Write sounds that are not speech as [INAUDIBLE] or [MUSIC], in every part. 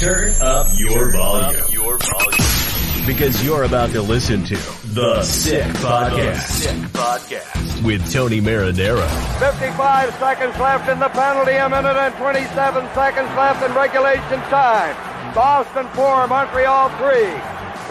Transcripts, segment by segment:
Turn up your volume. your volume. Because you're about to listen to The Sick Podcast. Sick Podcast. With Tony Marinaro. 55 seconds left in the penalty, a minute and 27 seconds left in regulation time. Boston 4, Montreal 3.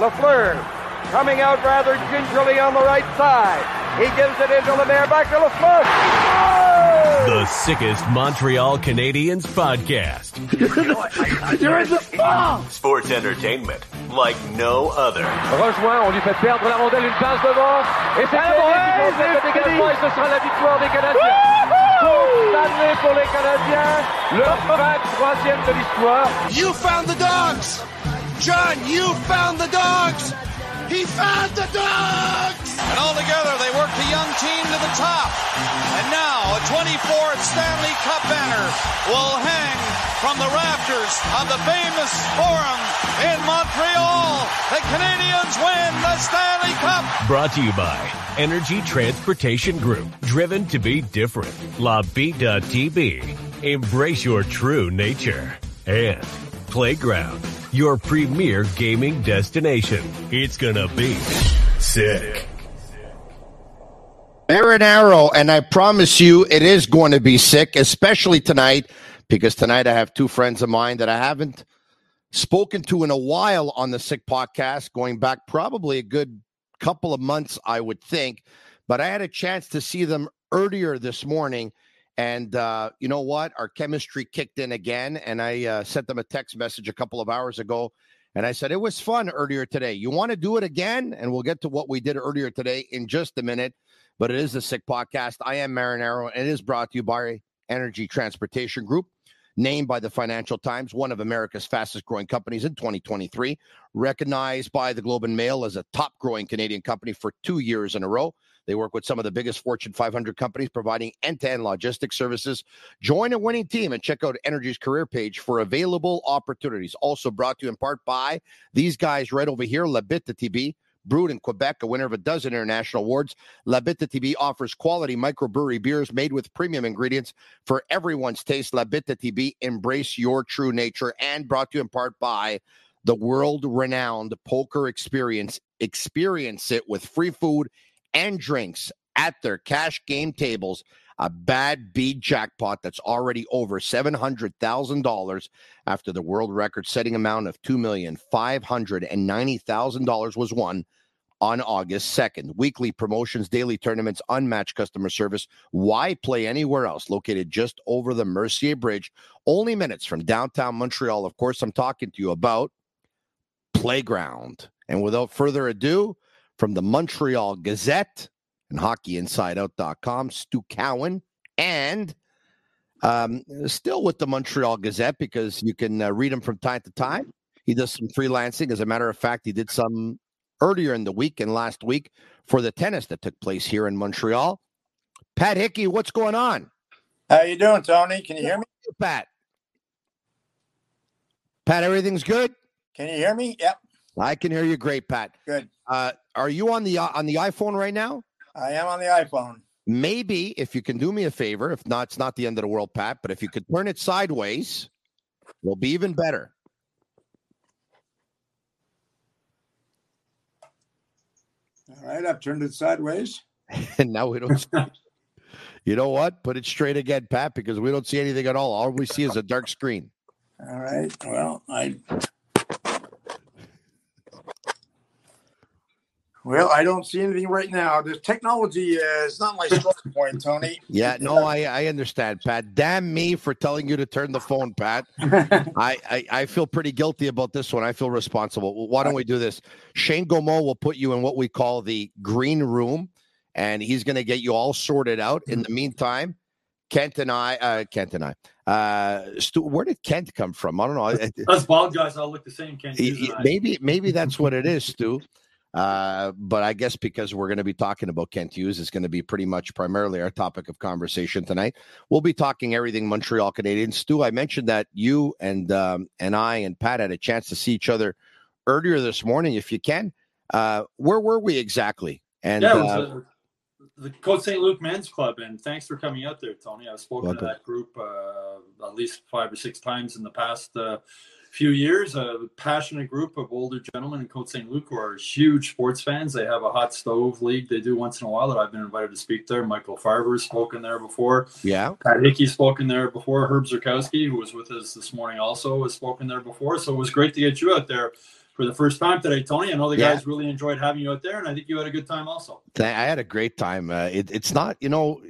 Lafleur coming out rather gingerly on the right side. He gives it into Lemaire, back to Lafleur. Oh! The sickest Montreal Canadiens podcast. [LAUGHS] You're in the ball! Sports entertainment like no other. Rejoint, on lui fait perdre la rondelle, une passe devant. Et c'est le dégagement et ce sera la victoire des Canadiens. Condamné pour les Canadiens, le 23e de l'histoire. You found the dogs! John, you found the dogs! He found the dogs! And all together, they worked the young team to the top. And now, a 24th Stanley Cup banner will hang from the rafters of the famous Forum in Montreal. The Canadians win the Stanley Cup. Brought to you by Energy Transportation Group. Driven to be different. La Vida TV. Embrace your true nature. And Playground, your premier gaming destination. It's gonna be sick. Marinaro, and I promise you it is going to be sick, especially tonight, because tonight I have two friends of mine that I haven't spoken to in a while on the Sick podcast, going back probably a good couple of months, I would think. But I had a chance to see them earlier this morning. And uh, you know what? Our chemistry kicked in again. And I uh, sent them a text message a couple of hours ago. And I said, it was fun earlier today. You want to do it again? And we'll get to what we did earlier today in just a minute. But it is the Sick Podcast. I am Marinaro, and it is brought to you by Energy Transportation Group, named by the Financial Times one of America's fastest growing companies in 2023, recognized by the Globe and Mail as a top growing Canadian company for two years in a row. They work with some of the biggest Fortune 500 companies providing end to end logistics services. Join a winning team and check out Energy's career page for available opportunities. Also brought to you in part by these guys right over here, La Bitt à Tibi. Brewed in Quebec, a winner of a dozen international awards, La Bitt à Tibi offers quality microbrewery beers made with premium ingredients for everyone's taste. La Bitt à Tibi, embrace your true nature, and brought to you in part by the world renowned poker experience. Experience it with free food and drinks at their cash game tables. A bad beat jackpot that's already over $700,000 after the world record setting amount of $2,590,000 was won on August 2nd. Weekly promotions, daily tournaments, unmatched customer service. Why play anywhere else? Located just over the Mercier Bridge, only minutes from downtown Montreal. Of course, I'm talking to you about Playground. And without further ado, from the Montreal Gazette and hockeyinsideout.com, Stu Cowan, and um, still with the Montreal Gazette because you can uh, read him from time to time. He does some freelancing. As a matter of fact, he did some earlier in the week and last week for the tennis that took place here in Montreal. Pat Hickey, what's going on? How you doing, Tony? Can you hear me? Pat. Pat, everything's good? Can you hear me? Yep. I can hear you great, Pat. Good. Uh, are you on the uh, on the iPhone right now? I am on the iPhone. Maybe if you can do me a favor, if not, it's not the end of the world, Pat. But if you could turn it sideways, it'll be even better. All right, I've turned it sideways. and [LAUGHS] now we don't. See. You know what? Put it straight again, Pat, because we don't see anything at all. All we see is a dark screen. All right. Well, I. Well, I don't see anything right now. The technology uh, is not my strong point, Tony. Yeah, no, I, I understand, Pat. Damn me for telling you to turn the phone, Pat. [LAUGHS] I, I, I feel pretty guilty about this one. I feel responsible. Why don't we do this? Shane Gomo will put you in what we call the green room, and he's going to get you all sorted out. In the meantime, Kent and I, uh, Kent and I, Uh, Stu, where did Kent come from? I don't know. Us bald guys all look the same. Kent, maybe maybe that's what it is, Stu. Uh, but I guess because we're going to be talking about Kent Hughes, it's going to be pretty much primarily our topic of conversation tonight. We'll be talking everything Montreal Canadiens. Stu, I mentioned that you and um, and I and Pat had a chance to see each other earlier this morning. If you can, uh, where were we exactly? And yeah, uh, the Côte St. Luc Men's Club, and thanks for coming out there, Tony. I've spoken welcome. to that group uh, at least five or six times in the past uh, few years. A passionate group of older gentlemen in Côte St. Luc who are huge sports fans. They have a hot stove league they do once in a while that I've been invited to speak there. Michael Farber has spoken there before. Yeah. Pat Hickey's spoken there before. Herb Zurkowsky, who was with us this morning, also has spoken there before. So it was great to get you out there for the first time today, Tony. I know the yeah. guys really enjoyed having you out there, and I think you had a good time also. I had a great time. Uh, it, it's not, you know,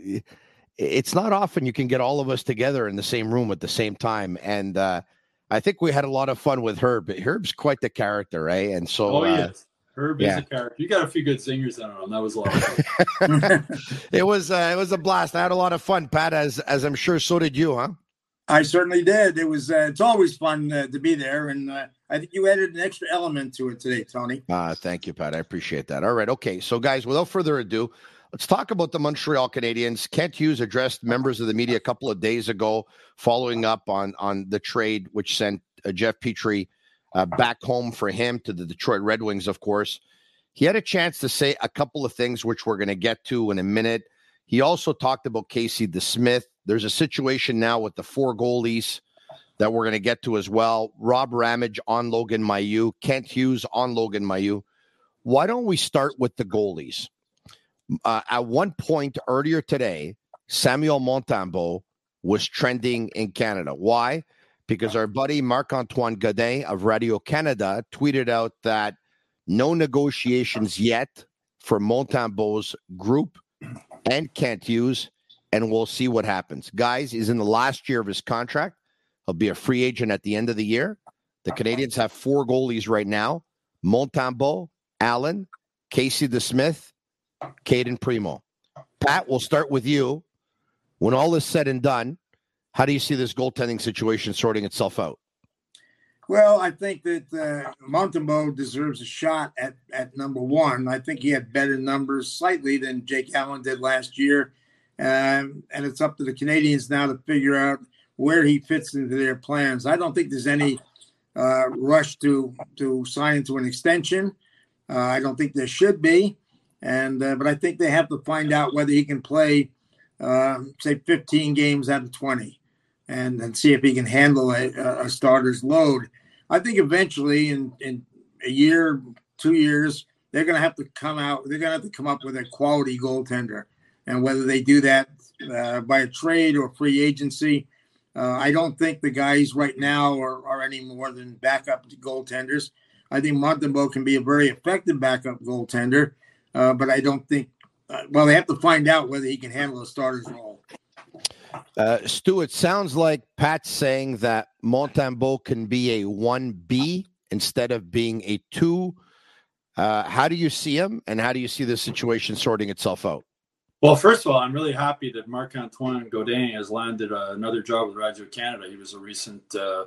it's not often you can get all of us together in the same room at the same time, and uh, I think we had a lot of fun with Herb. But Herb's quite the character, right? And so, oh yes, uh, Herb yeah. is a character. You got a few good zingers on him. That was a lot of fun. [LAUGHS] it was uh, it was a blast. I had a lot of fun, Pat, as as I'm sure so did you, huh? I certainly did. It was. Uh, it's always fun uh, to be there, and uh, I think you added an extra element to it today, Tony. Uh, thank you, Pat. I appreciate that. All right, okay. So, guys, without further ado, Let's talk about the Montreal Canadiens. Kent Hughes addressed members of the media a couple of days ago, following up on on the trade which sent uh, Jeff Petry uh, back home for him to the Detroit Red Wings. Of course, he had a chance to say a couple of things which we're going to get to in a minute. He also talked about Casey DeSmith. There's a situation now with the four goalies that we're going to get to as well. Rob Ramage on Logan Mailloux, Kent Hughes on Logan Mailloux. Why don't we start with the goalies? Uh, at one point earlier today, Samuel Montembeault was trending in Canada. Why? Because our buddy Marc Antoine Godin of Radio Canada tweeted out that no negotiations yet for Montembeault's group and can't use, and we'll see what happens. Guys, he's in the last year of his contract. He'll be a free agent at the end of the year. The Canadians have four goalies right now Montembeault, Allen, Casey DeSmith, Cayden Primeau. Pat, we'll start with you. When all is said and done, how do you see this goaltending situation sorting itself out? Well, I think that uh, Montembeault deserves a shot at, at number one. I think he had better numbers slightly than Jake Allen did last year. Um, and it's up to the Canadians now to figure out where he fits into their plans. I don't think there's any uh, rush to to sign into an extension. Uh, I don't think there should be and uh, but I think they have to find out whether he can play, uh, say, 15 games out of 20, and and see if he can handle a, a starter's load. I think eventually, in in a year, two years, they're going to have to come out. They're going to have to come up with a quality goaltender, and whether they do that uh, by a trade or free agency. Uh, I don't think the guys right now are, are any more than backup goaltenders. I think Montembeault can be a very effective backup goaltender uh, but I don't think. Uh, well, they have to find out whether he can handle a starter's role. Uh, Stu, it sounds like Pat's saying that Montembeault can be a one B instead of being a two. Uh, how do you see him, and how do you see the situation sorting itself out? Well, first of all, I'm really happy that Marc Antoine Godin has landed uh, another job with Radio Canada. He was a recent uh,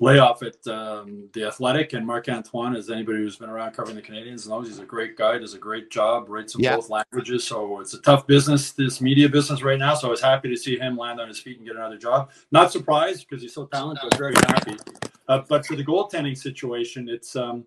layoff at um, the Athletic, and Marc Antoine, as anybody who's been around covering the Canadiens knows, he's a great guy, does a great job, writes in yeah. both languages. So it's a tough business, this media business right now. So I was happy to see him land on his feet and get another job. Not surprised because he's so talented, but very happy. Uh, but for the goaltending situation, it's um,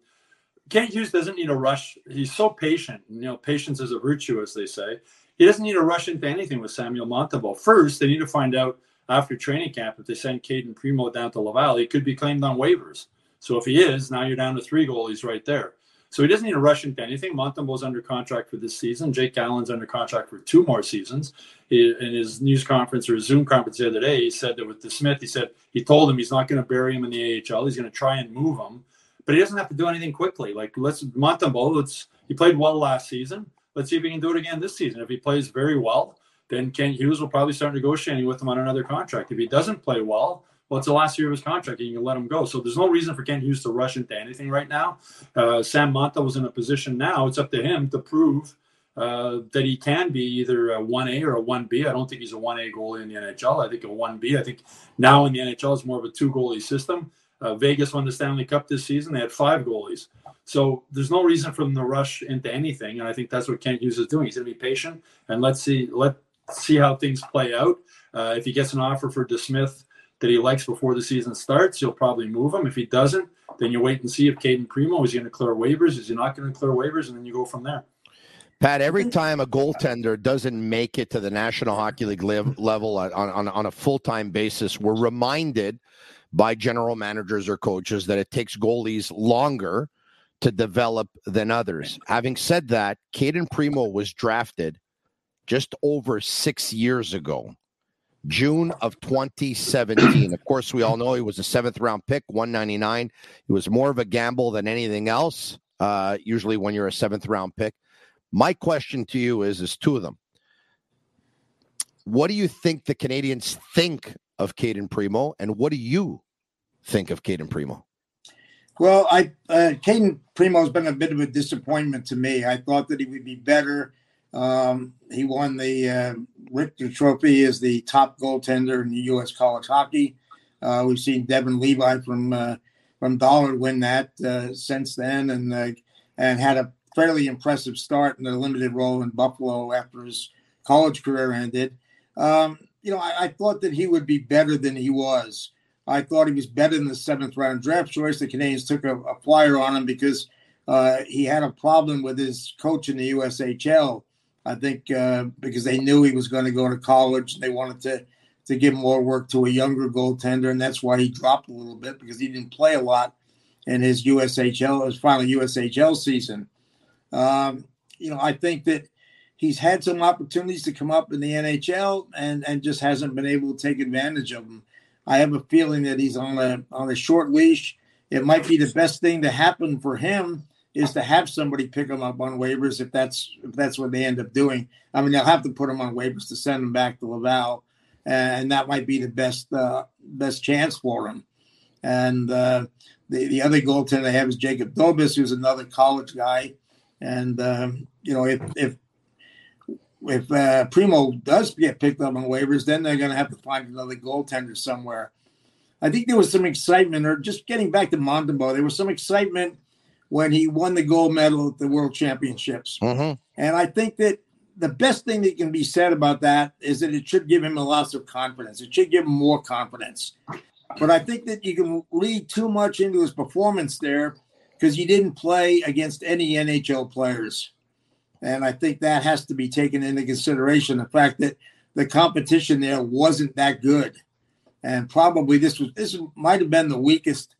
Kent Hughes doesn't need a rush. He's so patient. You know, patience is a virtue, as they say. He doesn't need to rush into anything with Samuel Montembeault. First, they need to find out after training camp, if they send Cayden Primeau down to Laval, he could be claimed on waivers. So if he is, now you're down to three goalies right there. So he doesn't need to rush into anything. Montembeault's under contract for this season. Jake Allen's under contract for two more seasons. He, in his news conference or Zoom conference the other day, he said that with DeSmith, he said he told him he's not going to bury him in the AHL. He's going to try and move him, but he doesn't have to do anything quickly. Like let's Montembeault, let's he played well last season. Let's see if he can do it again this season. If he plays very well, then Kent Hughes will probably start negotiating with him on another contract. If he doesn't play well, well, it's the last year of his contract, and you can let him go. So there's no reason for Kent Hughes to rush into anything right now. Uh, Sam Montembeault's in a position now; it's up to him to prove uh, that he can be either a 1A or a 1B. I don't think he's a 1A goalie in the NHL. I think a 1B. I think now in the NHL is more of a two goalie system. Uh, Vegas won the Stanley Cup this season. They had five goalies. So there's no reason for them to rush into anything. And I think that's what Kent Hughes is doing. He's going to be patient and let's see let see how things play out. Uh, if he gets an offer for DeSmith that he likes before the season starts, you'll probably move him. If he doesn't, then you wait and see if Cayden Primeau is going to clear waivers. Is he not going to clear waivers? And then you go from there. Pat, every time a goaltender doesn't make it to the National Hockey League level on, on, on a full time basis, we're reminded by general managers or coaches that it takes goalies longer to develop than others. Having said that, Cayden Primeau was drafted just over six years ago, June of 2017. of course, we all know he was a seventh round pick, 199. It was more of a gamble than anything else, uh, usually when you're a seventh round pick. My question to you is: Is two of them. What do you think the Canadians think of Cayden Primeau, and what do you think of Cayden Primeau? Well, I uh, Cayden Primeau has been a bit of a disappointment to me. I thought that he would be better. Um, he won the uh, Richter Trophy as the top goaltender in the U.S. college hockey. Uh, we've seen Devon Levi from uh, from Dollard win that uh, since then, and uh, and had a fairly impressive start in a limited role in Buffalo after his college career ended. Um, you know, I, I, thought that he would be better than he was. I thought he was better than the seventh round draft choice. The Canadians took a, a flyer on him because uh, he had a problem with his coach in the USHL. I think uh, because they knew he was going to go to college, they wanted to to give more work to a younger goaltender, and that's why he dropped a little bit because he didn't play a lot in his USHL, his final USHL season. Um, you know, I think that he's had some opportunities to come up in the NHL and and just hasn't been able to take advantage of them. I have a feeling that he's on a on a short leash. It might be the best thing to happen for him is to have somebody pick them up on waivers if that's if that's what they end up doing. I mean, they'll have to put them on waivers to send them back to Laval, and that might be the best uh, best chance for them. And uh, the the other goaltender they have is Jacob Dobes, who's another college guy and um, you know, if if if uh, Primeau does get picked up on waivers, then they're going to have to find another goaltender somewhere. I think there was some excitement, or just getting back to Montembeault, there was some excitement when he won the gold medal at the World Championships. Mm-hmm. And I think that the best thing that can be said about that is that it should give him a lot of confidence. It should give him more confidence. But I think that you can read too much into his performance there because he didn't play against any NHL players. And I think that has to be taken into consideration the fact that the competition there wasn't that good. And probably this was this might have been the weakest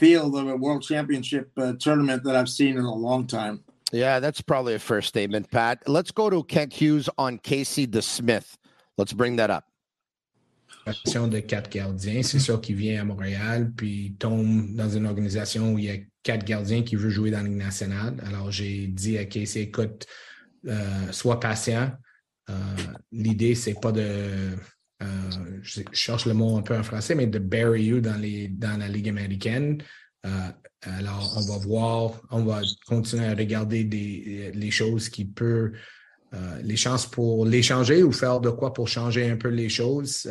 field of a world championship uh, tournament that I've seen in a long time. Yeah, that's probably a fair statement, Pat. Let's go to Kent Hughes on Casey DeSmith. Let's bring that up. de quatre gardiens, c'est sûr qu'il vient à Montréal, puis tombe dans une organisation où il y a quatre gardiens qui veulent jouer dans la Ligue nationale. Alors, j'ai dit à Casey, écoute, euh, sois patient. Euh, L'idée, c'est pas de. Euh, je, cherche le mot un peu en français, mais de bury you dans, les, dans la Ligue américaine. Euh, alors, on va voir, on va continuer à regarder des, les choses qui peuvent euh, les chances pour les changer ou faire de quoi pour changer un peu les choses,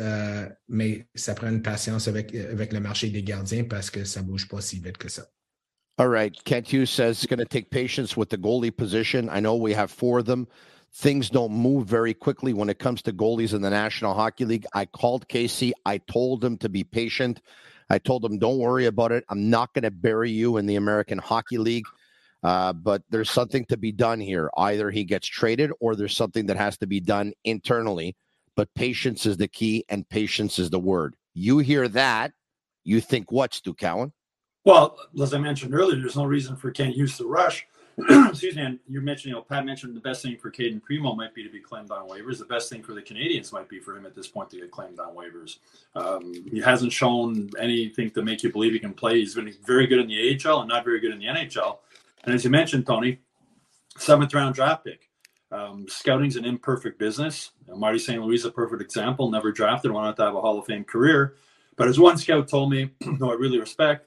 mais ça prend une patience avec, avec le marché des gardiens parce que ça ne bouge pas si vite que ça. All right. Kent Hughes says it's going to take patience with the goalie position. I know we have four of them. Things don't move very quickly when it comes to goalies in the National Hockey League. I called Casey. I told him to be patient. I told him, don't worry about it. I'm not going to bury you in the American Hockey League. Uh, but there's something to be done here. Either he gets traded or there's something that has to be done internally. But patience is the key and patience is the word. You hear that, you think what, Stu Cowan? Well, as I mentioned earlier, there's no reason for Kent Hughes to rush. Excuse me. And you mentioned, you know, Pat mentioned the best thing for Cayden Primeau might be to be claimed on waivers. The best thing for the Canadians might be for him at this point to get claimed on waivers. Um, he hasn't shown anything to make you believe he can play. He's been very good in the AHL and not very good in the NHL. And as you mentioned, Tony, seventh round draft pick. Um, scouting's an imperfect business. You know, Marty St. Louis is a perfect example. Never drafted, wanted to have a Hall of Fame career. But as one scout told me, [CLEARS THROAT] who I really respect,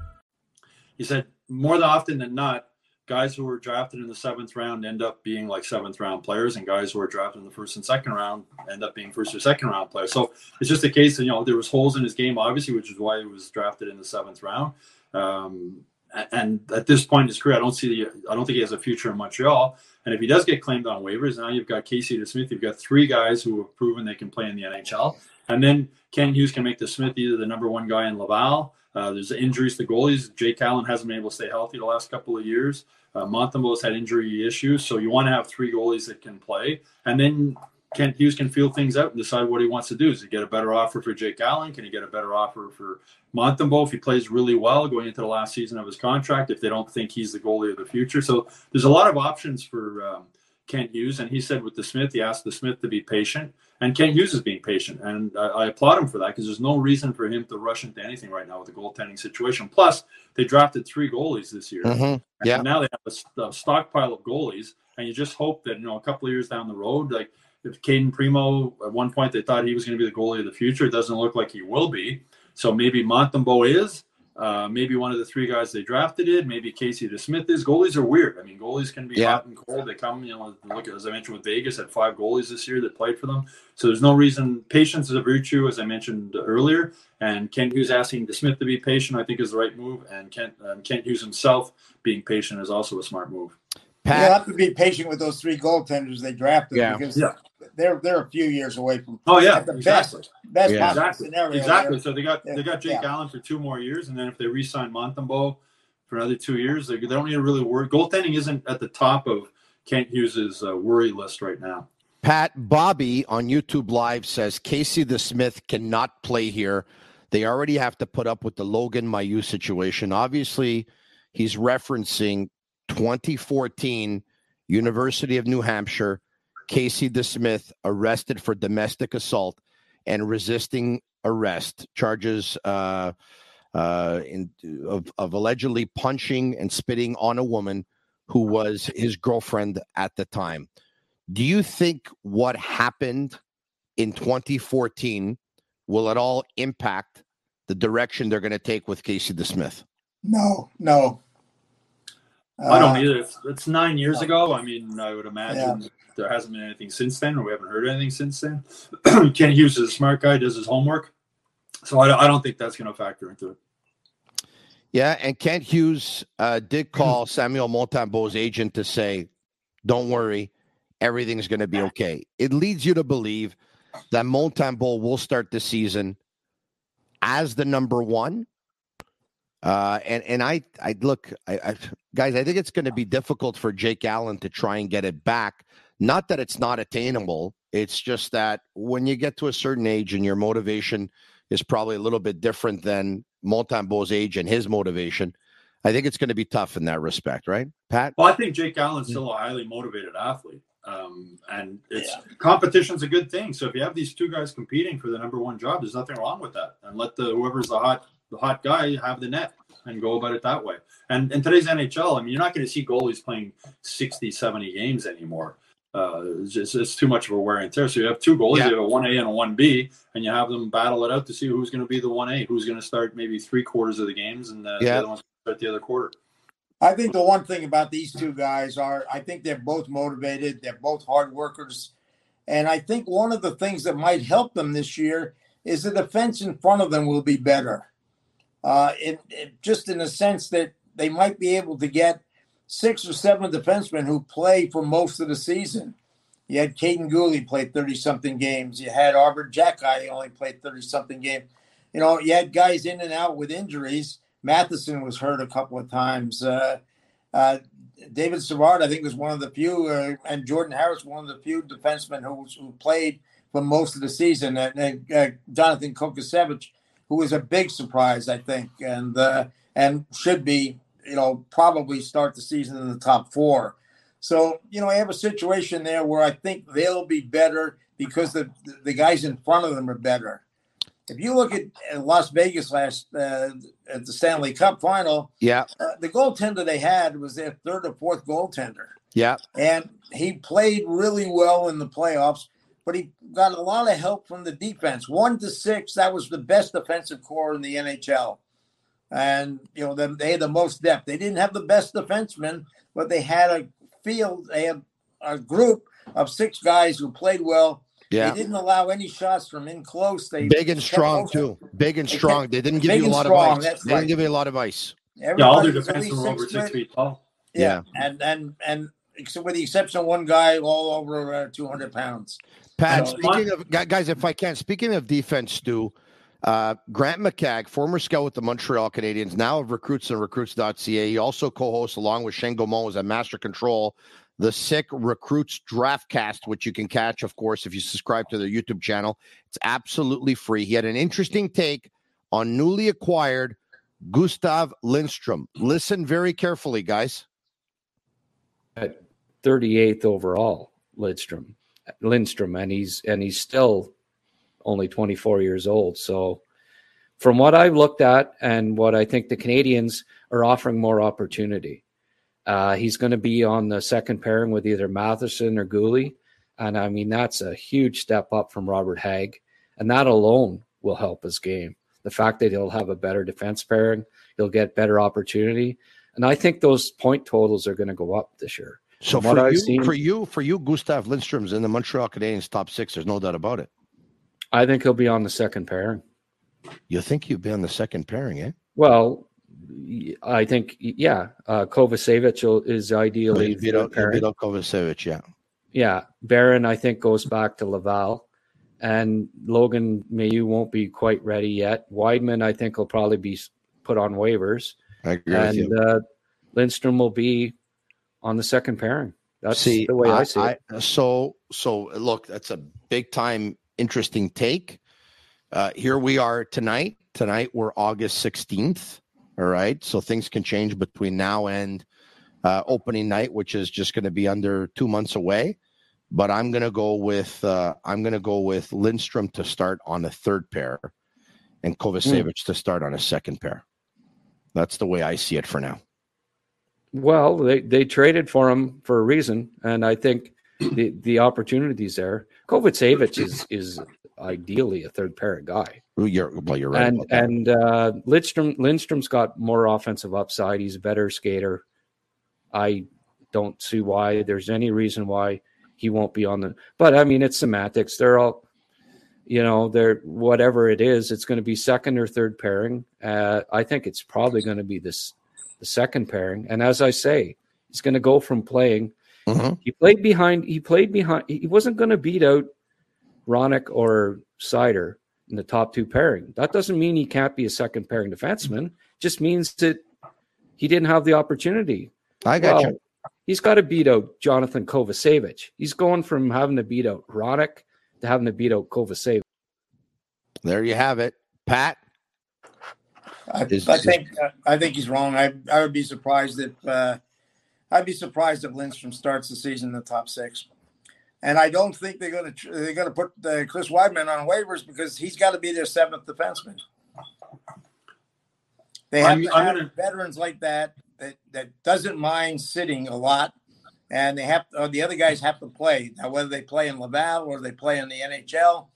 He said more often than not, guys who were drafted in the seventh round end up being like seventh round players, and guys who were drafted in the first and second round end up being first or second round players. So it's just a case that you know there was holes in his game, obviously, which is why he was drafted in the seventh round. Um, and at this point in his career, I don't see the, I don't think he has a future in Montreal. And if he does get claimed on waivers, now you've got Casey DeSmith. You've got three guys who have proven they can play in the NHL. And then Kent Hughes can make DeSmith either the number one guy in Laval. Uh, there's injuries to goalies. Jake Allen hasn't been able to stay healthy the last couple of years. Uh, has had injury issues. So you want to have three goalies that can play. And then Kent Hughes can feel things out and decide what he wants to do. Does he get a better offer for Jake Allen? Can he get a better offer for Montembeault if he plays really well going into the last season of his contract? If they don't think he's the goalie of the future, so there's a lot of options for um, Kent Hughes. And he said with DeSmith, he asked DeSmith to be patient, and Kent Hughes is being patient, and I, I applaud him for that because there's no reason for him to rush into anything right now with the goaltending situation. Plus, they drafted three goalies this year. Mm-hmm. Yeah. now they have a, a stockpile of goalies, and you just hope that you know a couple of years down the road, like if Cayden Primeau at one point they thought he was going to be the goalie of the future. It doesn't look like he will be. So maybe Montembeault is. Uh, maybe one of the three guys they drafted it. Maybe Casey DeSmith is. Goalies are weird. I mean, goalies can be yeah. hot and cold. They come, you know, look as I mentioned with Vegas, had five goalies this year that played for them. So there's no reason. Patience is a virtue, as I mentioned earlier. And Kent Hughes asking DeSmith to be patient, I think, is the right move. And Kent, um, Kent Hughes himself being patient is also a smart move. Pat, you have to be patient with those three goaltenders they drafted yeah. because yeah they're they're a few years away from. Oh yeah, the exactly. best best yeah. possible exactly. scenario. Exactly. There. So they got they got Jake yeah. Allen for two more years, and then if they re-sign Montembeault for another two years, they, they don't need to really worry. Goaltending isn't at the top of Kent Hughes's uh, worry list right now. Pat Bobby on YouTube Live says Casey DeSmith cannot play here. They already have to put up with the Logan Mailloux situation. Obviously, he's referencing 2014 University of New Hampshire Casey DeSmith arrested for domestic assault and resisting arrest charges uh, uh, in, of, of allegedly punching and spitting on a woman who was his girlfriend at the time. Do you think what happened in 2014 will at all impact the direction they're going to take with Casey DeSmith? No, no. I don't uh, either. It's, it's nine years ago. I mean, I would imagine yeah there hasn't been anything since then, or we haven't heard anything since then. [CLEARS THROAT] Kent Hughes is a smart guy, does his homework. So I, I don't think that's going to factor into it. Yeah, and Kent Hughes uh, did [CLEARS THROAT] call Samuel Montembeault's agent to say, "Don't worry, everything's going to be okay." It leads you to believe that Montembeault will start the season as the number one. Uh, and and I I look, I, I guys, I think it's going to be difficult for Jake Allen to try and get it back not that it's not attainable. It's just that when you get to a certain age and your motivation is probably a little bit different than Montembeault's age and his motivation, I think it's going to be tough in that respect, right, Pat? Well, I think Jake Allen's still a highly motivated athlete. Um, and it's yeah. competition's a good thing. So if you have these two guys competing for the number one job, there's nothing wrong with that. And let the whoever's the hot the hot guy have the net and go about it that way. And in today's NHL, I mean, you're not going to see goalies playing 60, 70 games anymore. Uh, it's just it's too much of a wear and tear. So you have two goalies, yeah. you have a one A and a one B, and you have them battle it out to see who's going to be the one A, who's going to start maybe three quarters of the games, and uh, yeah. the other ones start the other quarter. I think the one thing about these two guys are I think they're both motivated, they're both hard workers, and I think one of the things that might help them this year is the defense in front of them will be better. Uh, it, it, just in the sense that they might be able to get six or seven defensemen who play for most of the season. You had Kaiden Guhle played 30 something games. You had Arber Xhekaj only played 30 something games. You know, you had guys in and out with injuries. Matheson was hurt a couple of times. Uh, uh, David Savard, I think, was one of the few, uh, and Jordan Harris, one of the few defensemen who, who played for most of the season. And uh, Jonathan Kovacevic, who was a big surprise, I think, and uh, and should be you know, probably start the season in the top four. So, you know, I have a situation there where I think they'll be better because the the guys in front of them are better. If you look at Las Vegas last uh, at the Stanley Cup final, yeah, uh, the goaltender they had was their third or fourth goaltender. Yeah, and he played really well in the playoffs, but he got a lot of help from the defense. One to six, that was the best defensive core in the NHL, and you know they had the most depth. They didn't have the best defensemen, but they had a field. They had a group of six guys who played well yeah. They didn't allow any shots from in close. They big and strong too. Big and strong. They didn't give you a lot strong, of ice. They right. didn't give you a lot of ice. yeah, all their Everybody defensemen were over six feet. feet tall. Yeah. and and and except with the exception of one guy, all over uh, two hundred pounds. Pat, speaking of guys, if I can, speaking of defense, Stu, uh, Grant McCagg, former scout with the Montreal Canadiens, now of recruits and recruits.ca. He also co-hosts along with Shane Gomez at Master Control, the Sick Recruits Draft Cast, which you can catch, of course, if you subscribe to their YouTube channel. It's absolutely free. He had an interesting take on newly acquired Gustav Lindstrom. Listen very carefully, guys. at 38th overall, Lindstrom, Lindstrom, and he's and he's still only 24 years old. So, from what I've looked at and what I think the Canadians are offering more opportunity, uh, he's going to be on the second pairing with either Matheson or Guhle, and I mean that's a huge step up from Robert Hagg, and that alone will help his game. The fact that he'll have a better defense pairing, he'll get better opportunity, and I think those point totals are going to go up this year. So From for you, seen- for you, for you, Gustav Lindstrom's in the Montreal Canadiens top six. There's no doubt about it. I think he'll be on the second pairing. You think you'd be on the second pairing, eh? Well, I think yeah, uh, Kovacevic is ideally Beat third out, pairing. beat out Kovacevic, yeah. Yeah, Barron I think goes back to Laval, and Logan Mailloux won't be quite ready yet. Wideman I think will probably be put on waivers, I agree with and you. uh, Lindstrom will be on the second pairing. That's see the way I, see it. so so look, that's a big time interesting take. Uh, here we are tonight. Tonight we're August 16th. All right. So things can change between now and uh, opening night, which is just going to be under two months away. But I'm going to go with uh, I'm going to go with Lindstrom to start on a third pair, and Kovacevic to start on a second pair. That's the way I see it for now. Well, they, they traded for him for a reason, and I think the the opportunities there. Kovacevic is is ideally a third pair guy, You're well, you're right. and and uh, Lindstrom Lindstrom's got more offensive upside. He's a better skater. I don't see why there's any reason why he won't be on the. But I mean, it's semantics. They're all, you know, they're whatever it is. It's going to be second or third pairing. Uh, I think it's probably going to be this the second pairing. And as I say, he's going to go from playing. Mhm. He played behind. He played behind. He wasn't going to beat out Hronek or Seider in the top two pairing. That doesn't mean he can't be a second pairing defenseman. Just means that he didn't have the opportunity. I got you. He's got to beat out Jonathan Kovacevic. He's going from having to beat out Hronek to having to beat out Kovacevic. There you have it, Pat. I, Is- I think I think he's wrong. I I would be surprised if uh, I'd be surprised if Lindstrom starts the season in the top six. And I don't think they're going to they're going to put uh, Chris Wideman on waivers because he's got to be their seventh defenseman. They have I'm- to I'm have gonna- veterans like that that that doesn't mind sitting a lot, and they have or the other guys have to play now. Whether they play in Laval or they play in the NHL,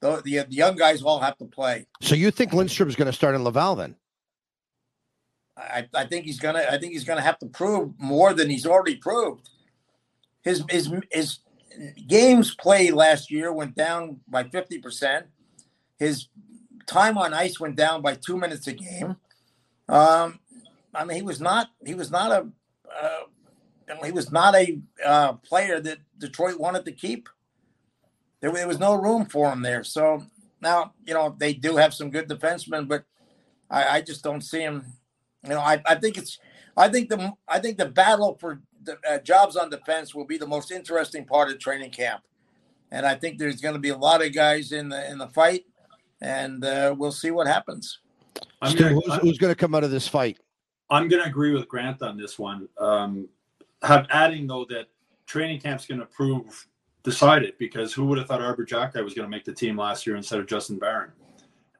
the, the, the young guys all have to play. So you think Lindstrom is going to start in Laval then? I, I think he's gonna. I think he's gonna have to prove more than he's already proved. His his his games played last year went down by fifty percent. His time on ice went down by two minutes a game. Um, I mean, he was not. He was not a. Uh, he was not a uh, player that Detroit wanted to keep. There, there was no room for him there. So now you know they do have some good defensemen, but I, I just don't see him. You know, I, I think it's I think the I think the battle for the, uh, jobs on defense will be the most interesting part of training camp, and I think there's going to be a lot of guys in the in the fight, and uh, we'll see what happens. I'm gonna- who's, who's going to come out of this fight? I'm going to agree with Grant on this one. Um, have adding though that training camp's going to prove decided because who would have thought Arber Xhekaj was going to make the team last year instead of Justin Barron?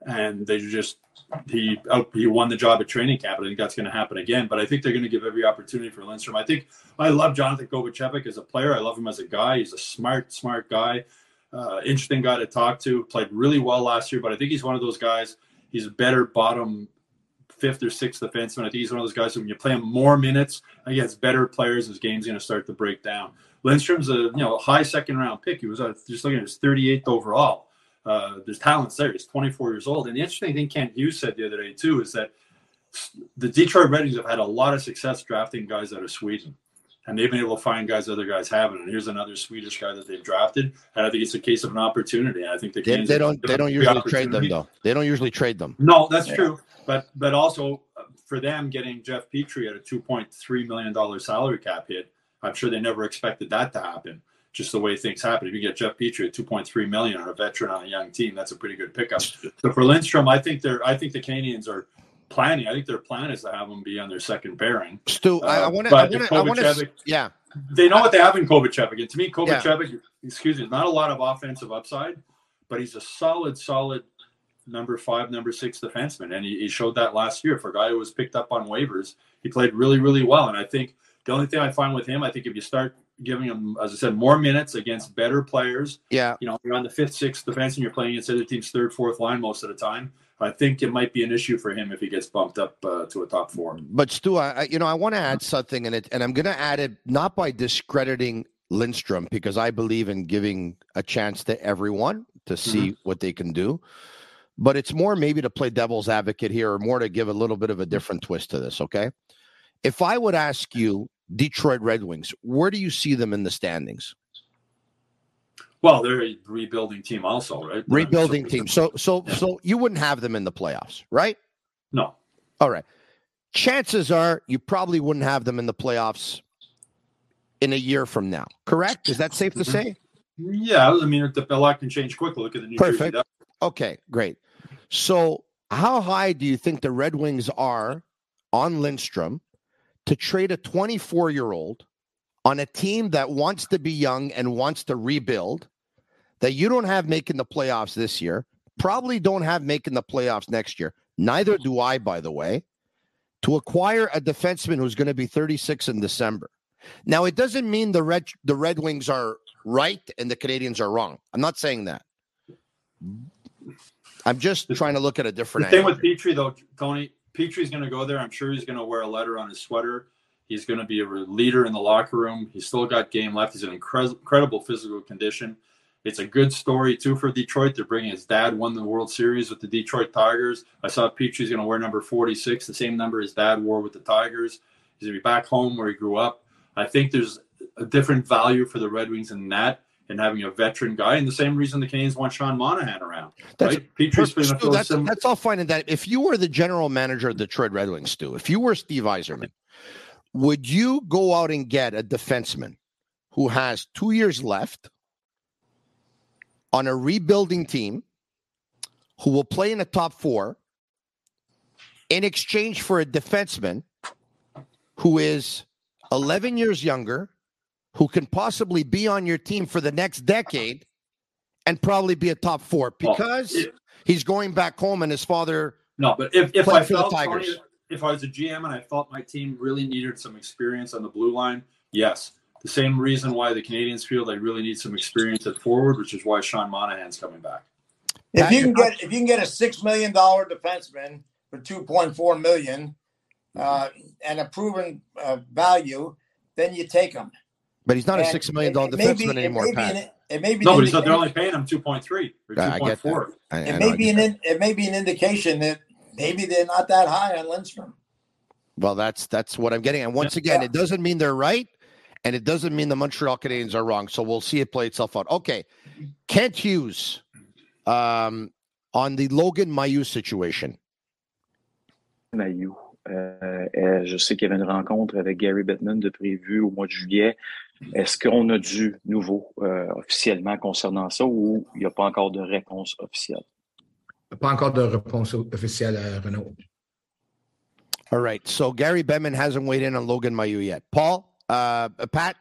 And they just he out, he won the job at training camp. I think that's going to happen again. But I think they're going to give every opportunity for Lindstrom. I think I love Jonathan Kovacevic as a player. I love him as a guy. He's a smart, smart guy. Uh, interesting guy to talk to. Played really well last year, but I think he's one of those guys. He's a better bottom fifth or sixth defenseman. I think he's one of those guys who, when you play him more minutes against better players, his game's going to start to break down. Lindstrom's a you know high second round pick. He was uh, just looking at his 38th overall. Uh, there's talents there. He's 24 years old. And the interesting thing Kent Hughes said the other day too is that the Detroit Red Wings have had a lot of success drafting guys out of Sweden and they've been able to find guys other guys haven't. And here's another Swedish guy that they've drafted, and I think it's a case of an opportunity. I think the they, they don't they don't usually trade them though. They don't usually trade them. No, that's yeah. true. But but also uh, for them getting Jeff Petry at a two point three million dollar salary cap hit, I'm sure they never expected that to happen. Just the way things happen. If you get Jeff Petry at 2.3 million on a veteran on a young team, that's a pretty good pickup. So for Lindstrom, I think they're I think the Canadians are planning. I think their plan is to have him be on their second pairing. Stu, uh, I want to. I want to. Yeah, they know what they have in Kovacevic. And to me, Kovacevic, yeah. excuse me, not a lot of offensive upside, but he's a solid, solid number five, number six defenseman. And he, he, showed that last year for a guy who was picked up on waivers. He played really, really well. And I think the only thing I find with him, I think if you start giving him, as I said, more minutes against better players, yeah, you know, you're on the fifth, sixth defense and you're playing against other team's third, fourth line most of the time. I think it might be an issue for him if he gets bumped up uh, to a top four. But Stu, I, you know, I want to add something in it, and I'm going to add it not by discrediting Lindstrom because I believe in giving a chance to everyone to see mm-hmm. what they can do. But it's more maybe to play devil's advocate here, or more to give a little bit of a different twist to this. Okay, if I would ask you, Detroit Red Wings, where do you see them in the standings? Well, they're a rebuilding team, also, right? Rebuilding team. So, so, yeah. so you wouldn't have them in the playoffs, right? No. All right. Chances are you probably wouldn't have them in the playoffs in a year from now. Correct? Is that safe to mm-hmm. say? Yeah, I mean, the lot can change quickly. Look at the New Perfect. Jersey. Okay, great. So, how high do you think the Red Wings are on Lindstrom to trade a 24 year old on a team that wants to be young and wants to rebuild that you don't have making the playoffs this year, probably don't have making the playoffs next year. Neither do I, by the way, to acquire a defenseman who's going to be 36 in December. Now, it doesn't mean the Red the Red Wings are right and the Canadians are wrong. I'm not saying that. I'm just trying to look at a different. The thing with Petry, though, Tony, Petry's going to go there. I'm sure he's going to wear a letter on his sweater. He's going to be a leader in the locker room. He's still got game left. He's in incredible physical condition. It's a good story too for Detroit. They're bringing his dad won the World Series with the Detroit Tigers. I saw Petry's going to wear number 46, the same number his dad wore with the Tigers. He's going to be back home where he grew up. I think there's a different value for the Red Wings in that and having a veteran guy, and the same reason the Canadians want Sean Monahan around. That's, right? Been Stu, that's, some... that's all fine and that. If you were the general manager of the Detroit Red Wings, Stu, if you were Steve Yzerman, would you go out and get a defenseman who has two years left? on a rebuilding team who will play in the top four in exchange for a defenseman who is 11 years younger, who can possibly be on your team for the next decade and probably be a top four because well, he's going back home and his father. No, but if, if I felt Tony, if I was a GM and I felt my team really needed some experience on the blue line, yes. The same reason why the Canadians feel they really need some experience at forward, which is why Sean Monahan's coming back. If you can get if you can get a six million dollar defenseman for two point four million, uh, and a proven uh, value, then you take him. But he's not and a six million dollar defenseman be, anymore. It may, an, it may be no, but he's they're only paying him two point three or two point four. It may be an in, it may be an indication that maybe they're not that high on Lindstrom. Well, that's that's what I'm getting. And once again, yeah. it doesn't mean they're right. And it doesn't mean the Montreal Canadiens are wrong. So we'll see it play itself out. Okay. Kent Hughes um, on the Logan Mailloux situation. Mailloux. Euh, je sais qu'il y avait une rencontre avec Gary Bettman de prévu au mois de juillet. Est-ce qu'on a du nouveau euh, officiellement concernant ça ou il n'y a pas encore de réponse officielle? Pas encore de réponse officielle, Renaud. All right. So Gary Bettman hasn't weighed in on Logan Mailloux yet. Paul, uh, Pat,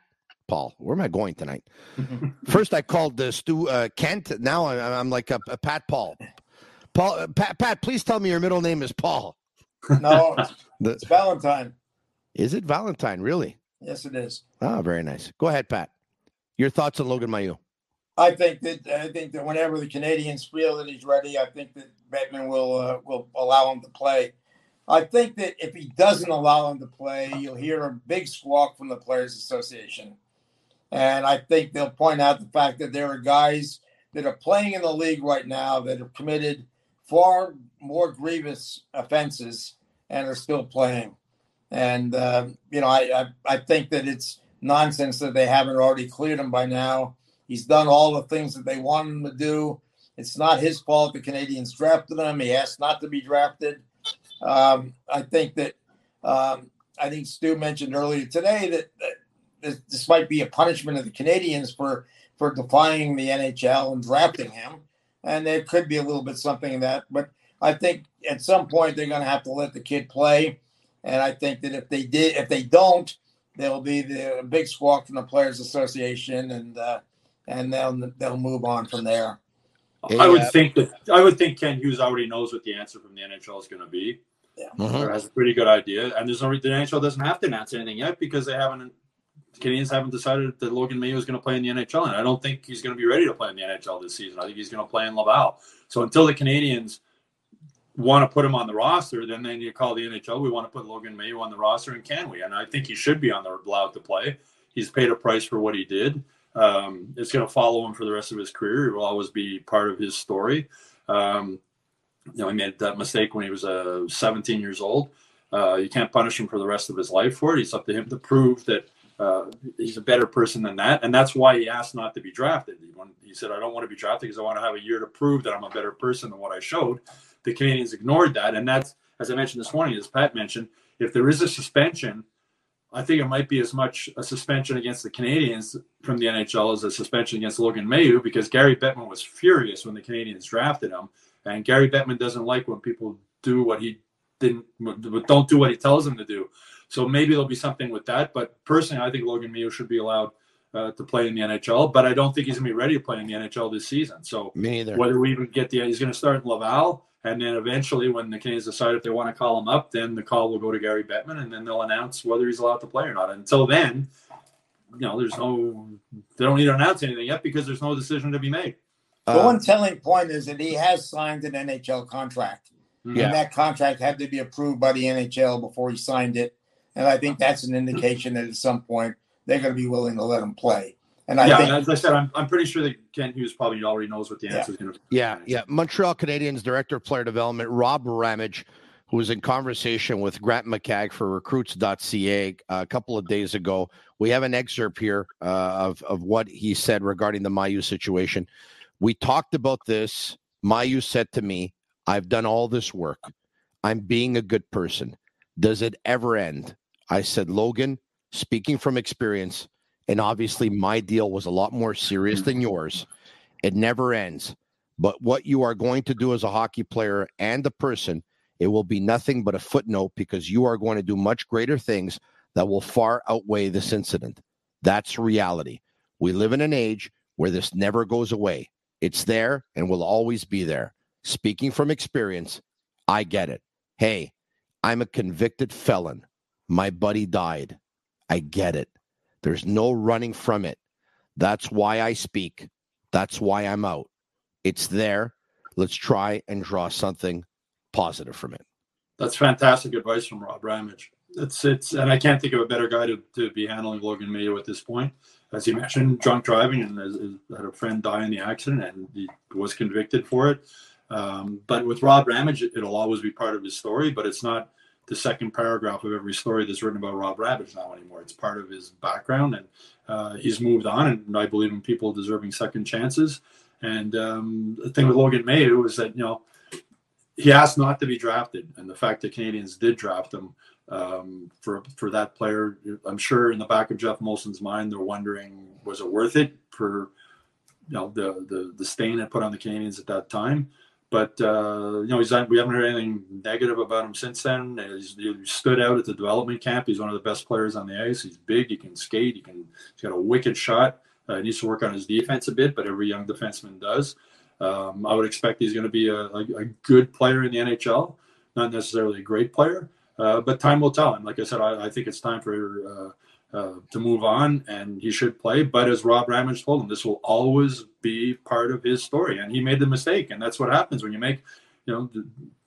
Paul, where am I going tonight? [LAUGHS] First, I called the Stu uh, Kent. Now I'm, I'm like a, a Pat Paul. Paul, uh, Pat, Pat, please tell me your middle name is Paul. No, it's, [LAUGHS] The- it's Valentine. is it Valentine? Really? Yes, it is. Ah, very nice. Go ahead, Pat. Your thoughts on Logan Mailloux? I think that I think that whenever the Canadians feel that he's ready, I think that Bettman will uh, will allow him to play. I think that if he doesn't allow him to play, you'll hear a big squawk from the Players Association, and I think they'll point out the fact that there are guys that are playing in the league right now that have committed far more grievous offenses and are still playing. And uh, you know, I, I I think that it's nonsense that they haven't already cleared him by now. He's done all the things that they want him to do. It's not his fault the Canadians drafted him. He asked not to be drafted. Um, I think that um, I think Stu mentioned earlier today that, that this, this might be a punishment of the Canadians for for defying the NHL and drafting him, and there could be a little bit something in that. But I think at some point they're going to have to let the kid play, and I think that if they did, if they don't, there'll be the a big squawk from the Players Association, and uh, and they'll they'll move on from there. I would think that I would think Kent Hughes already knows what the answer from the NHL is going to be. Yeah. Mhm. Or has a pretty good idea, and there's no the NHL doesn't have to announce anything yet because they haven't. The Canadians haven't decided that Logan Mailloux is going to play in the NHL, and I don't think he's going to be ready to play in the NHL this season. I think he's going to play in Laval. So until the Canadians want to put him on the roster, then then you call the NHL. We want to put Logan Mailloux on the roster, and can we? And I think he should be on the allowed to play. He's paid a price for what he did. Um, it's going to follow him for the rest of his career. It will always be part of his story. Um, you know, he made that mistake when he was uh, 17 years old. Uh, you can't punish him for the rest of his life for it. It's up to him to prove that uh, he's a better person than that, and that's why he asked not to be drafted. He, he said, "I don't want to be drafted because I want to have a year to prove that I'm a better person than what I showed." The Canadians ignored that, and that's as I mentioned this morning, as Pat mentioned, if there is a suspension, I think it might be as much a suspension against the Canadians from the NHL as a suspension against Logan Mailloux because Gary Bettman was furious when the Canadians drafted him, and Gary Bettman doesn't like when people do what he didn't don't do what he tells them to do. So maybe there'll be something with that. But personally, I think Logan Mailloux should be allowed uh, to play in the NHL. But I don't think he's going to be ready to play in the NHL this season. So Me neither. whether we even get the, he's going to start in Laval. And then eventually, when the Canadians decide if they want to call him up, then the call will go to Gary Bettman, and then they'll announce whether he's allowed to play or not. Until then, you know, there's no, they don't need to announce anything yet because there's no decision to be made. The Uh, one telling point is that he has signed an NHL contract. Yeah. And that contract had to be approved by the NHL before he signed it. And I think that's an indication that at some point they're going to be willing to let him play. And I yeah, think as I said, I'm, I'm pretty sure that Kent Hughes probably already knows what the Yeah. answer is going to be. Yeah, yeah. Montreal Canadiens Director of Player Development, Rob Ramage, who was in conversation with Grant McCagg for recruits.ca a couple of days ago. We have an excerpt here uh, of, of what he said regarding the Mailloux situation. We talked about this. Mailloux said to me, I've done all this work. I'm being a good person. Does it ever end? I said, Logan, speaking from experience, and obviously my deal was a lot more serious than mm. yours. It never ends. But what you are going to do as a hockey player and a person, it will be nothing but a footnote because you are going to do much greater things that will far outweigh this incident. That's reality. We live in an age where this never goes away. It's there and will always be there. Speaking from experience, I get it. Hey, I'm a convicted felon. My buddy died. I get it. There's no running from it. That's why I speak. That's why I'm out. It's there. Let's try and draw something positive from it. That's fantastic advice from Rob Ramage. It's it's and I can't think of a better guy to, to be handling Logan Mailloux at this point. As he mentioned, drunk driving and had a friend die in the accident and he was convicted for it. Um, but with Rob Ramage, it, it'll always be part of his story, but it's not the second paragraph of every story that's written about Rob Ramage now anymore. It's part of his background, and uh, he's moved on. And I believe in people deserving second chances. And um, the thing with Logan Mailloux is that you know he asked not to be drafted, and the fact that Canadians did draft him um, for for that player, I'm sure in the back of Geoff Molson's mind, they're wondering was it worth it for you know the the the stain it put on the Canadians at that time. But uh, you know, he's not, we haven't heard anything negative about him since then. He's, he stood out at the development camp. He's one of the best players on the ice. He's big. He can skate. He can. He's got a wicked shot. Uh, he needs to work on his defense a bit, but every young defenseman does. Um, I would expect he's going to be a, a, a, good player in the NHL, not necessarily a great player, uh, but time will tell. And like I said, I, I think it's time for uh, to move on, and he should play. But as Rob Ramage told him, this will always be part of his story, and he made the mistake, and that's what happens when you make, you know,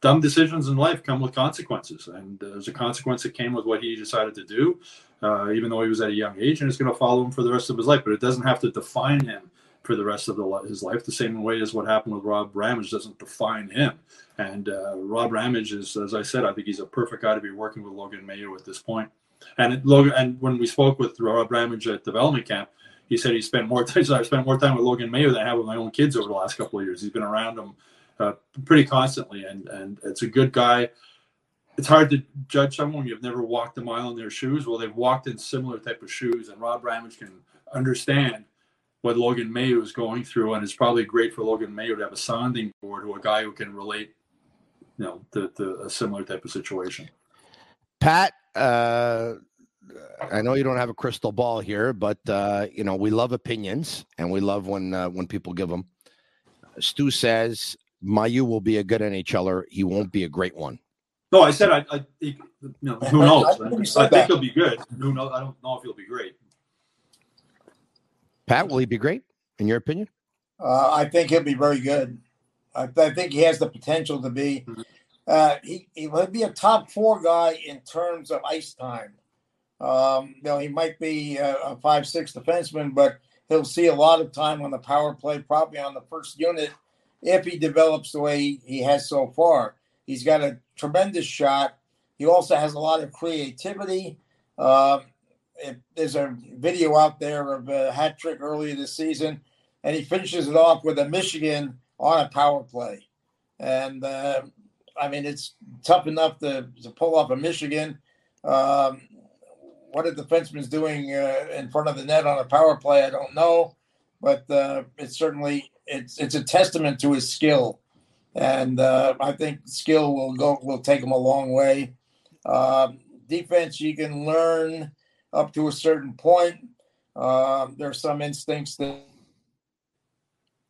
dumb decisions in life come with consequences, and there's a consequence that came with what he decided to do, uh, even though he was at a young age, and it's going to follow him for the rest of his life. But it doesn't have to define him for the rest of the, his life, the same way as what happened with Rob Ramage doesn't define him. And uh, Rob Ramage is, as I said, I think he's a perfect guy to be working with Logan Mailloux at this point. And Logan, and when we spoke with Rob Ramage at development camp, he said he spent more [LAUGHS] time. I spent more time with Logan Mailloux than I have with my own kids over the last couple of years. He's been around them uh, pretty constantly, and and it's a good guy. It's hard to judge someone you've never walked a mile in their shoes. Well, they've walked in similar type of shoes, and Rob Ramage can understand what Logan Mailloux is going through, and it's probably great for Logan Mailloux to have a sounding board to a guy who can relate, you know, to, to a similar type of situation. Pat, uh, I know you don't have a crystal ball here, but uh, you know we love opinions and we love when uh, when people give them. Stu says Mailloux will be a good NHLer. He won't be a great one. No, I said [LAUGHS] I. I he, you know, who knows? I, I, I think he'll be good. Who knows? I don't know if he'll be great. Pat, will he be great in your opinion? Uh, I think he'll be very good. I, I, think he has the potential to be. Mm-hmm. Uh, he he will be a top four guy in terms of ice time. Um, you know, he might be a, a five six defenseman, but he'll see a lot of time on the power play, probably on the first unit, if he develops the way he, has so far. He's got a tremendous shot. He also has a lot of creativity. Um, it, there's a video out there of a hat trick earlier this season, and he finishes it off with a Michigan on a power play. And uh, I mean, it's tough enough to, to pull off a Michigan. Um, what a defenseman's doing uh, in front of the net on a power play, I don't know, but uh, it's certainly it's it's a testament to his skill, and uh, I think skill will go will take him a long way. Um, defense, you can learn up to a certain point. Um, there are some instincts that.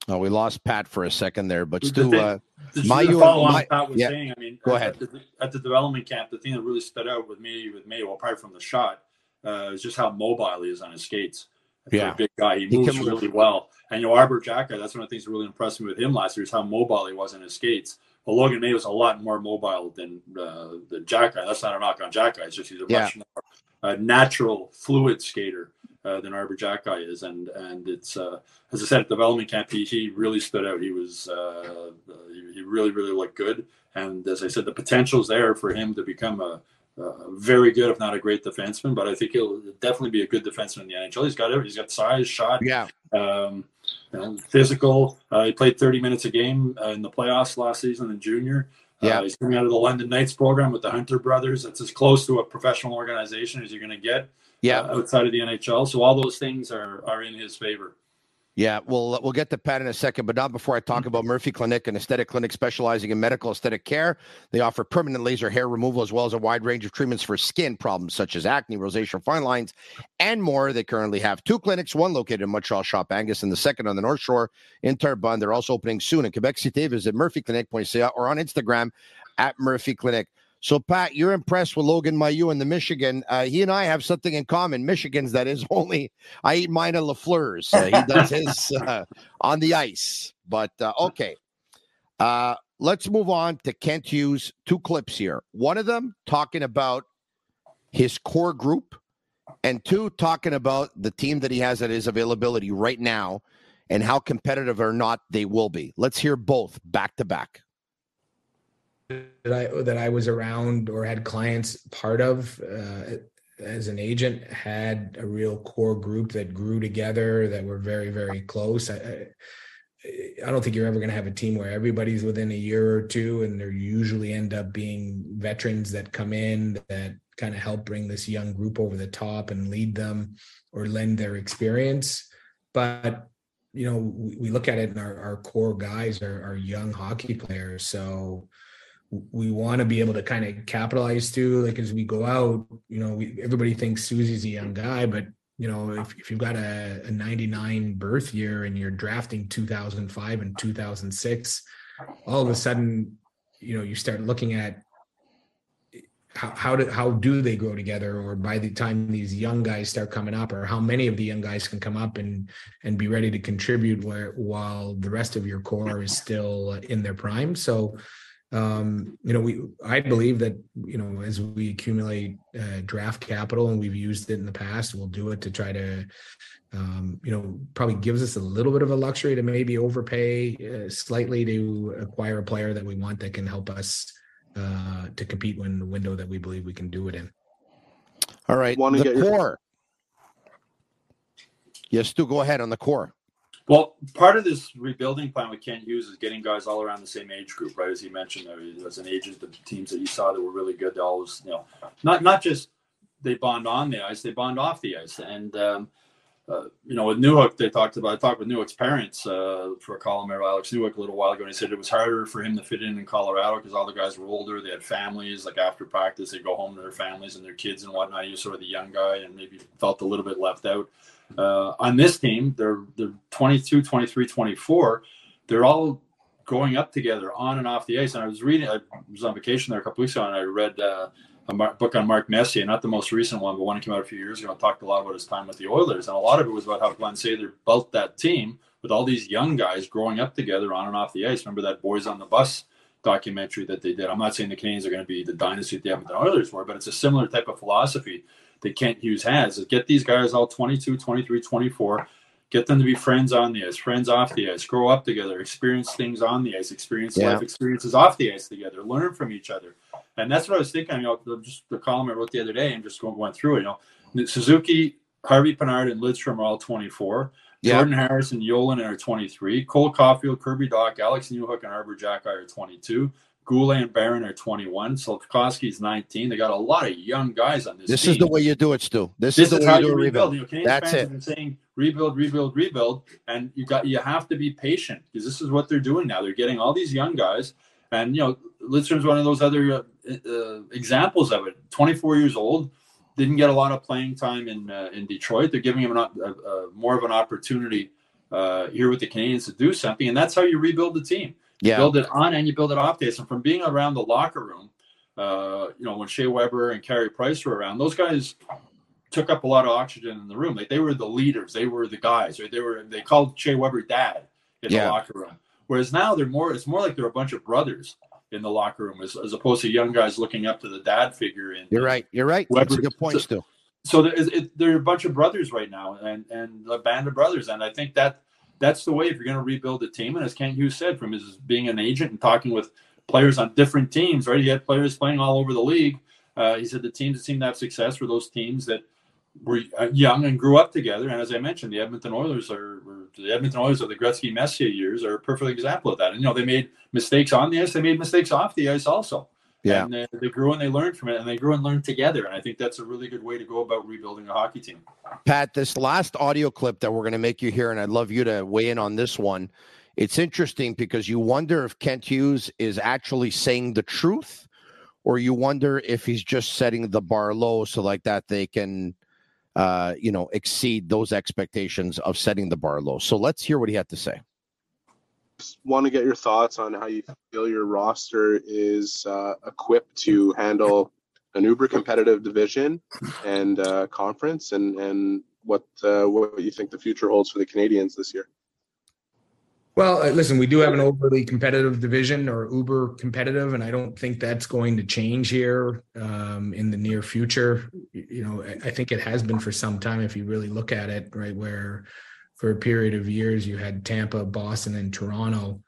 Oh, we lost Pat for a second there, but still, the uh, my, follow on my, Pat was yeah. saying. I mean, go at, ahead. At the, at the, development camp, the thing that really stood out with me, with me, well, apart from the shot, uh, is just how mobile he is on his skates. Yeah, a big guy, he moves he really well. And you know, Arber Xhekaj, that's one of the things that really impressed me with him last year is how mobile he was on his skates. Well, Logan Mailloux was a lot more mobile than uh, the Xhekaj. That's not a knock on Xhekaj. It's just he's a yeah. much more uh, natural, fluid skater uh, than Arber Xhekaj is, and and it's uh, as I said at development camp, he, he really stood out. He was uh, he, he really really looked good, and as I said, the potential's there for him to become a uh, very good, if not a great defenseman. But I think he'll definitely be a good defenseman in the NHL. He's got. He's got size, shot, yeah, um, you know, physical. Uh, he played 30 minutes a game uh, in the playoffs last season in junior. Uh, yeah, he's coming out of the London Knights program with the Hunter brothers. That's as close to a professional organization as you're going to get. Yeah, uh, outside of the NHL. So all those things are are in his favor. Yeah, we'll we'll get to Pat in a second, but not before I talk about Murphy Clinic, an aesthetic clinic specializing in medical aesthetic care. They offer permanent laser hair removal as well as a wide range of treatments for skin problems such as acne, rosacea, fine lines, and more. They currently have two clinics, one located in Montreal Shop Angus and the second on the North Shore in Terrebonne. They're also opening soon in Quebec City. Visit murphyclinic.ca or on Instagram at Murphy Clinic. So, Pat, you're impressed with Logan Mailloux in the Michigan. Uh, he and I have something in common. Michigan's that is [LAUGHS] only I eat mine at Lafleur's. Uh, he does [LAUGHS] his uh, on the ice. But uh, okay, uh, let's move on to Kent Hughes. Two clips here. One of them talking about his core group, and two talking about the team that he has at his availability right now, and how competitive or not they will be. Let's hear both back to back that I that I was around or had clients part of uh, as an agent had a real core group that grew together that were very very close. I, I don't think you're ever going to have a team where everybody's within a year or two, and they usually end up being veterans that come in that kind of help bring this young group over the top and lead them or lend their experience. But you know, we, we look at it and our, our core guys are, are young hockey players. So we want to be able to kind of capitalize too. Like as we go out, you know, we, everybody thinks Susie's a young guy, but you know, if, if you've got a, a 99 birth year and you're drafting 2005 and 2006, all of a sudden, you know, you start looking at how how do how do they grow together or by the time these young guys start coming up or how many of the young guys can come up and and be ready to contribute where while the rest of your core is still in their prime so um, you know we i believe that you know as we accumulate uh, draft capital and we've used it in the past we'll do it to try to um, you know probably gives us a little bit of a luxury to maybe overpay uh, slightly to acquire a player that we want that can help us uh, to compete in the window that we believe we can do it in. All right, Wanna the get your- core. Yes, Stu, go ahead on the core. Well, part of this rebuilding plan we can't use is getting guys all around the same age group, right? As you mentioned, there as an agent, the teams that you saw that were really good, they always, you know, not not just they bond on the ice, they bond off the ice. And um, uh, you know, with Newhook, they talked about. I talked with Newhook's parents uh, for a column there, Alex Newhook, a little while ago, and he said it was harder for him to fit in in Colorado because all the guys were older. They had families. Like after practice, they'd go home to their families and their kids and whatnot. He was sort of the young guy and maybe felt a little bit left out. Uh, on this team, they're they're 22, 23, 24. They're all going up together on and off the ice. And I was reading. I was on vacation there a couple weeks ago, and I read. Uh, a mar- book on Mark Messier, not the most recent one, but one that came out a few years ago, and talked a lot about his time with the Oilers. And a lot of it was about how Glen Sather built that team with all these young guys growing up together on and off the ice. Remember that Boys on the Bus documentary that they did? I'm not saying the Canadians are going to be the dynasty that they have with the Edmonton Oilers were, but it's a similar type of philosophy that Kent Hughes has. Is get these guys all 22, 23, 24, get them to be friends on the ice, friends off the ice, grow up together, experience things on the ice, experience Yeah. life experiences off the ice together, learn from each other. And that's what I was thinking. You know, just the column I wrote the other day, and just going went through it. You know, Suzuki, Harvey Pinard, and Lindstrom are all 24. Yeah. Jordan Harris and Ylönen are 23. Cole Caufield, Kirby Dach, Alex Newhook, and Arber Xhekaj are 22. Guhle and Barron are 21. Slavkovsky's 19. They got a lot of young guys on this. This team. is the way you do it, Stu. This, This is the is way how you do you rebuild. rebuild. You know, That's fans it. have been saying rebuild, rebuild, rebuild, and you got you have to be patient because this is what they're doing now. They're getting all these young guys, and you know, Lindstrom's one of those other uh, uh, examples of it. Twenty four years old, didn't get a lot of playing time in uh, in Detroit. They're giving him an, more of an opportunity uh, here with the Canadians to do something, and that's how you rebuild the team. You Yeah. build it on and you build it off days. And from being around the locker room, uh, you know, when Shea Weber and Carey Price were around, those guys took up a lot of oxygen in the room. Like they were the leaders, they were the guys, right? They were they called Shea Weber dad in Yeah. the locker room. Whereas now they're more it's more like they're a bunch of brothers in the locker room as, as opposed to young guys looking up to the dad figure in You're right. You're right. That's a Weber- good point, so- Stu. so there is, it, they're a bunch of brothers right now and and a band of brothers and i think that that's the way if you're going to rebuild a team and as Kent Hughes said from his being an agent and talking with players on different teams right? He had players playing all over the league. Uh, he said the teams that seemed to have success were those teams that were uh, young and grew up together. And as i mentioned the edmonton oilers are the edmonton oilers of the gretzky messier years are a perfect example of that. And you know they made mistakes on the ice. They made mistakes off the ice also Yeah. and they, they grew and they learned from it, and they grew and learned together. And I think that's a really good way to go about rebuilding a hockey team. Pat, this last audio clip that we're going to make you hear, and I'd love you to weigh in on this one. It's interesting because you wonder if Kent Hughes is actually saying the truth, or you wonder if he's just setting the bar low so like that they can, uh, you know, exceed those expectations of setting the bar low. So let's hear what he had to say. Want to get your thoughts on how you feel your roster is uh, equipped to handle an uber competitive division and uh, conference, and and what uh, what you think the future holds for the Canadians this year. Well, uh, listen, we do have an overly competitive division or uber competitive, and I don't think that's going to change here um, in the near future. You know, I, I think it has been for some time if you really look at it, right? Where for a period of years you had Tampa, Boston, and Toronto.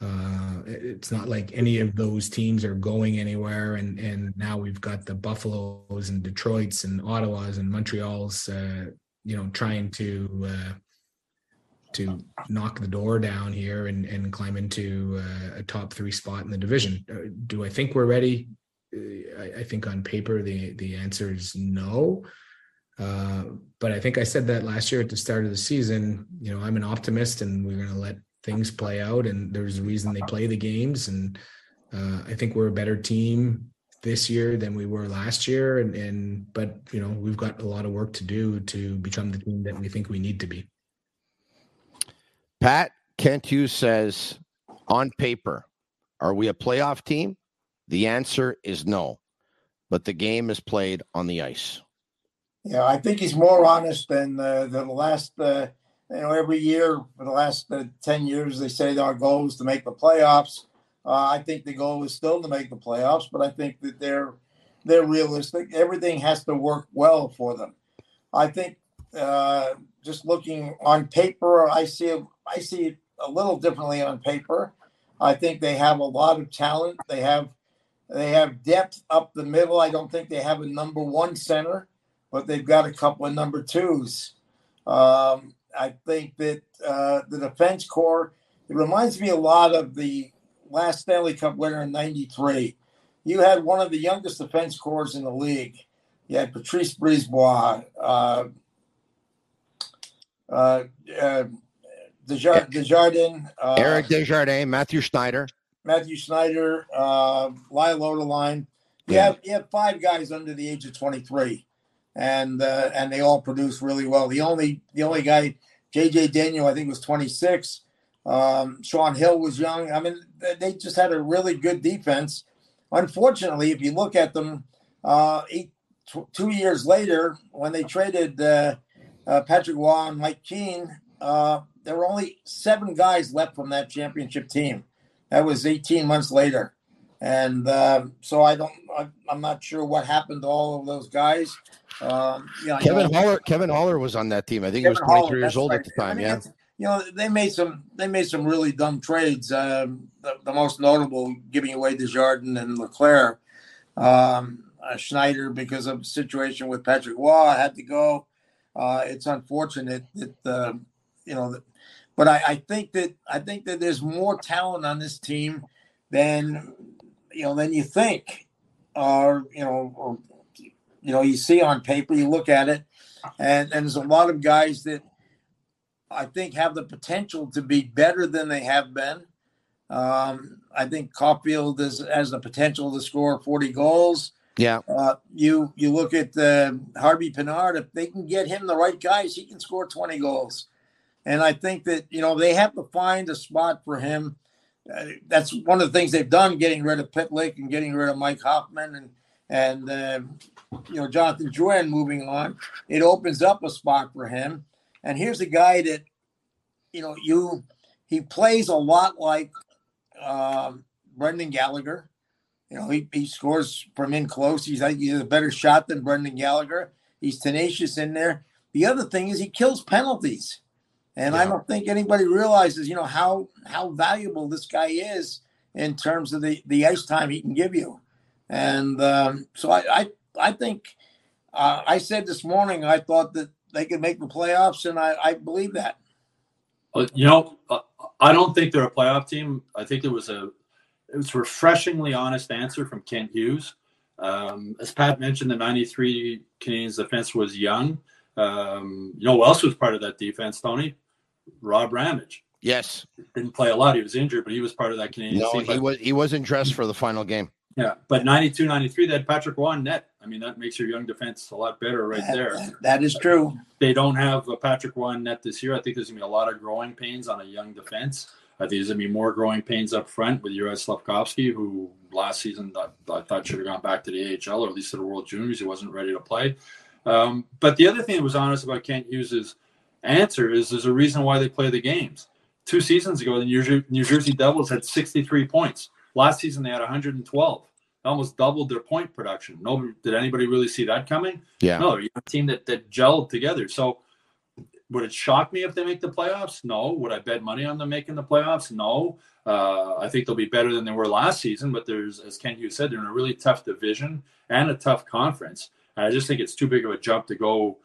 Uh, it's not like any of those teams are going anywhere, and and now we've got the Buffaloes and Detroits and Ottawas and Montreal's, uh, you know, trying to. Uh, to knock the door down here and, and climb into uh, a top three spot in the division. Uh, do I think we're ready? Uh, I, I think on paper the the answer is no. Uh, but I think I said that last year at the start of the season. You know, I'm an optimist, and we're going to let things play out. And there's a reason they play the games. And uh, I think we're a better team this year than we were last year. And, and but you know, we've got a lot of work to do to become the team that we think we need to be. Pat Kent Hughes says, on paper, are we a playoff team? The answer is no, but the game is played on the ice. Yeah, I think he's more honest than uh, the last. Uh, you know, every year for the last uh, ten years, they say our goal is to make the playoffs. Uh, I think the goal is still to make the playoffs, but I think that they're they're realistic. Everything has to work well for them. I think uh, just looking on paper, I see I see it a little differently on paper. I think they have a lot of talent. They have they have depth up the middle. I don't think they have a number one center, but they've got a couple of number twos. Um, I think that uh, the defense corps, it reminds me a lot of the last Stanley Cup winner in '93. You had one of the youngest defense corps in the league. You had Patrice Brisebois, uh, uh, uh, Desjardins, Desjardins uh, Eric Desjardins, Matthew Schneider. Matthew Schneider, uh, Lyle Odelein. You Yeah. have you have five guys under the age of 23, and uh, and they all produced really well. The only the only guy, JJ Daigneault, I think was 26. Um, Sean Hill was young. I mean, they- just had a really good defense. Unfortunately, if you look at them, uh, eight, tw- two years later, when they traded uh, uh, Patrick Roy and Mike Keane, uh, there were only seven guys left from that championship team. That was 18 months later. And uh, so I don't, I, I'm not sure what happened to all of those guys. Um, you know, Kevin know- Haller. Kevin Haller was on that team. I think he was 23 Haller, years old right. at the time. I mean, yeah. You know, they made some, they made some really dumb trades. Um, the, the most notable giving away Desjardins and LeClair. Um, uh, Schneider, because of the situation with Patrick Roy, had to go. Uh, it's unfortunate that, uh, you know, that, but I, I think that I think that there's more talent on this team than you know then you think, or you know, or you know you see on paper. You look at it, and, and there's a lot of guys that I think have the potential to be better than they have been. Um, I think Caulfield is, has the potential to score 40 goals. Yeah. Uh, you you look at uh, Harvey Pinard. If they can get him the right guys, he can score 20 goals. And I think that you know they have to find a spot for him. Uh, that's one of the things they've done, getting rid of Pitlick and getting rid of Mike Hoffman and and uh, you know Jonathan Drouin moving on. It opens up a spot for him. And here's a guy that you know you he plays a lot like um, Brendan Gallagher. You know, he, he scores from in close. He's like he's a better shot than Brendan Gallagher. He's tenacious in there. The other thing is he kills penalties. And I don't think anybody realizes, you know, how how valuable this guy is in terms of the, the ice time he can give you. And um, so I I, I think uh, I said this morning I thought that they could make the playoffs, and I, I believe that. Uh, You know, uh, I don't think they're a playoff team. I think it was a it was a refreshingly honest answer from Kent Hughes. Um, as Pat mentioned, the '93 Canadiens defense was young. Um, you know who else was part of that defense, Tony? Rob Ramage. Yes. Didn't play a lot. He was injured, but he was part of that Canadian No, team. he was he wasn't dressed for the final game. yeah, but 92, 93, they had Patrick Roy in net. I mean, that makes your young defense a lot better right there. That is true. They don't have a Patrick Roy in net this year. I think there's going to be a lot of growing pains on a young defense. I think there's going to be more growing pains up front with Juraj Slavkovsky, who last season I, I thought should have gone back to the AHL or at least to the World Juniors. He wasn't ready to play. Um, but the other thing that was honest about Kent Hughes' answer is there's a reason why they play the games. Two seasons ago, the New Jersey, New Jersey Devils had 63 points. Last season, they had 112. They almost doubled their point production. No, did anybody really see that coming? Yeah. No, you're a team that, that gelled together. So would it shock me if they make the playoffs? No. Would I bet money on them making the playoffs? No. Uh, I think they'll be better than they were last season, but there's, as Kent Hughes said, they're in a really tough division and a tough conference. And I just think it's too big of a jump to go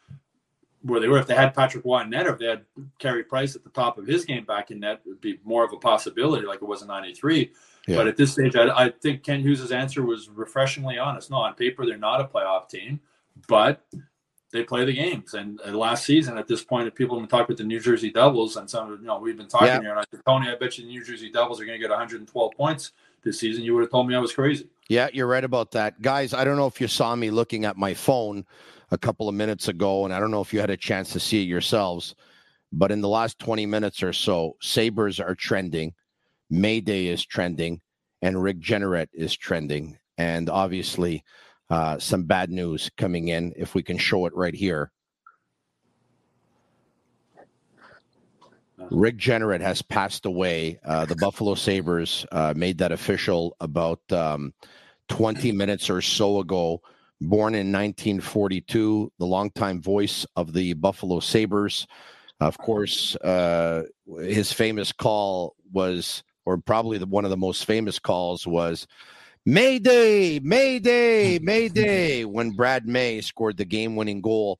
where they were. If they had Patrick Roy in net, or if they had Carey Price at the top of his game back in net, it would be more of a possibility, like it was in '93. Yeah. But at this stage, I, I think Kent Hughes' answer was refreshingly honest. No, on paper, they're not a playoff team, but they play the games. And uh, last season, at this point, if people have been talking about the New Jersey Devils, and some, of you know, we've been talking Yeah. here, and I said, Tony, I bet you the New Jersey Devils are going to get 112 points this season. You would have told me I was crazy. Yeah, you're right about that. Guys, I don't know if you saw me looking at my phone a couple of minutes ago, and I don't know if you had a chance to see it yourselves, but in the last 20 minutes or so, Sabres are trending, Mayday is trending, and Rick Jeanneret is trending. And obviously, uh, some bad news coming in, if we can show it right here. Rick Jeanneret has passed away. Uh, the Buffalo Sabres uh, made that official about um, 20 minutes or so ago. Born in 1942, the longtime voice of the Buffalo Sabres. Of course, uh, his famous call was, or probably the, one of the most famous calls was, Mayday, Mayday, [LAUGHS] Mayday, when Brad May scored the game winning goal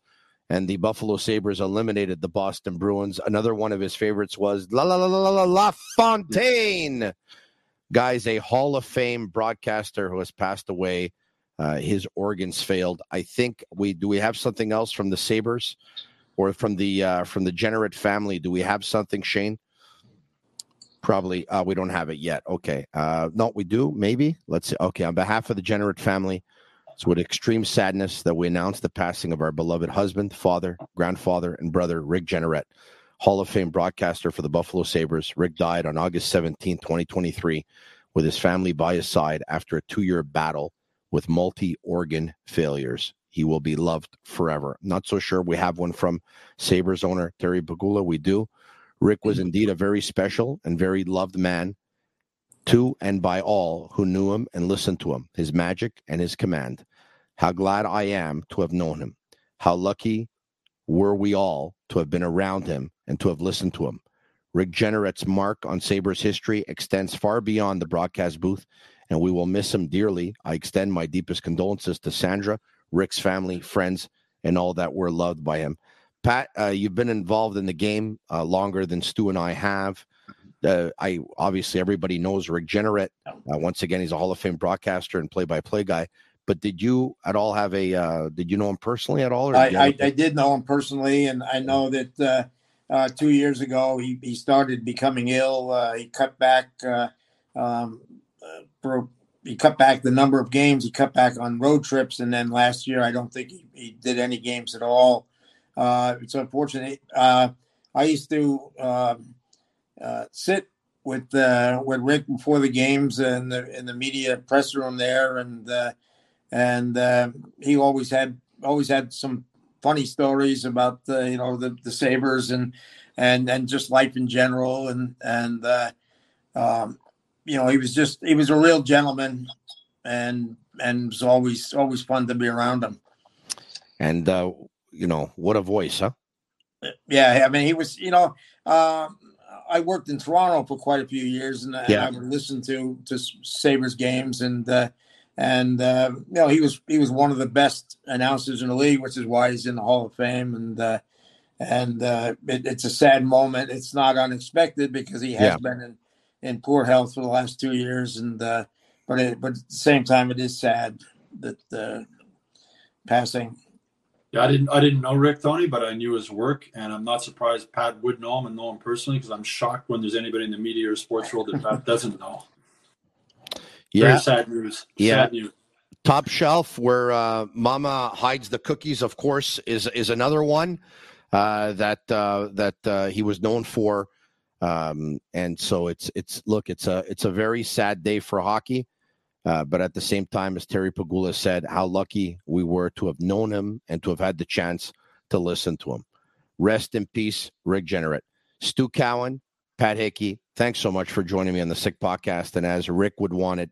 and the Buffalo Sabres eliminated the Boston Bruins. Another one of his favorites was La La La La La La Fontaine. Guys, a Hall of Fame broadcaster who has passed away. Uh, his organs failed. I think we do we have something else from the Sabres or from the uh, from the Jeanneret family. Do we have something, Shane? Probably uh, we don't have it yet. Okay. Uh, no, we do. Maybe. Let's see. Okay. On behalf of the Jeanneret family, it's with extreme sadness that we announce the passing of our beloved husband, father, grandfather, and brother, Rick Jeanneret, Hall of Fame broadcaster for the Buffalo Sabres. Rick died on August 17, 2023, with his family by his side after a two year battle with multi organ failures. He will be loved forever. Not so sure we have one from Sabres owner Terry Pegula. We do. Rick was mm-hmm. indeed a very special and very loved man to and by all who knew him and listened to him, his magic and his command. How glad I am to have known him. How lucky were we all to have been around him and to have listened to him. Rick Jeanneret's mark on Sabres history extends far beyond the broadcast booth, and we will miss him dearly. I extend my deepest condolences to Sandra, Rick's family, friends, and all that were loved by him. Pat, uh, you've been involved in the game uh, longer than Stu and I have. Uh, I obviously everybody knows Rick Jeanneret. Uh, once again, he's a Hall of Fame broadcaster and play-by-play guy. But did you at all have a? Uh, did you know him personally at all? I, I, I did know him personally, and I know that uh, uh, two years ago he, he started becoming ill. Uh, he cut back uh, um, uh, for he cut back the number of games. He cut back on road trips, and then last year I don't think he, he did any games at all. Uh, it's unfortunate. Uh, I used to um, uh, sit with uh, with Rick before the games in the in the media press room there, and and uh, he always had always had some funny stories about the you know the the Sabres and and and just life in general, and and uh, um, you know he was just he was a real gentleman, and and it was always always fun to be around him. And uh, you know what a voice, huh? Yeah, I mean, he was, you know, uh, I worked in Toronto for quite a few years, and, and I would listen to to Sabres games, and uh, and uh, you know, he was he was one of the best announcers in the league, which is why he's in the Hall of Fame, and uh, and uh, it, it's a sad moment. It's not unexpected because he has Yeah. been in, in poor health for the last two years, and uh, but it, but at the same time, it is sad that uh, passing. Yeah, I didn't I didn't know Rick Tony, but I knew his work, and I'm not surprised Pat would know him and know him personally because I'm shocked when there's anybody in the media or sports world that Pat [LAUGHS] doesn't know. Yeah. Very sad news. Yeah. Sad news. Top shelf, where uh, Mama hides the cookies, of course, is is another one uh, that uh, that uh, he was known for. Um, and so it's it's look, it's a it's a very sad day for hockey. Uh, but at the same time, as Terry Pegula said, how lucky we were to have known him and to have had the chance to listen to him. Rest in peace, Rick Jeanneret. Stu Cowan, Pat Hickey, thanks so much for joining me on the Sick Podcast. And as Rick would want it,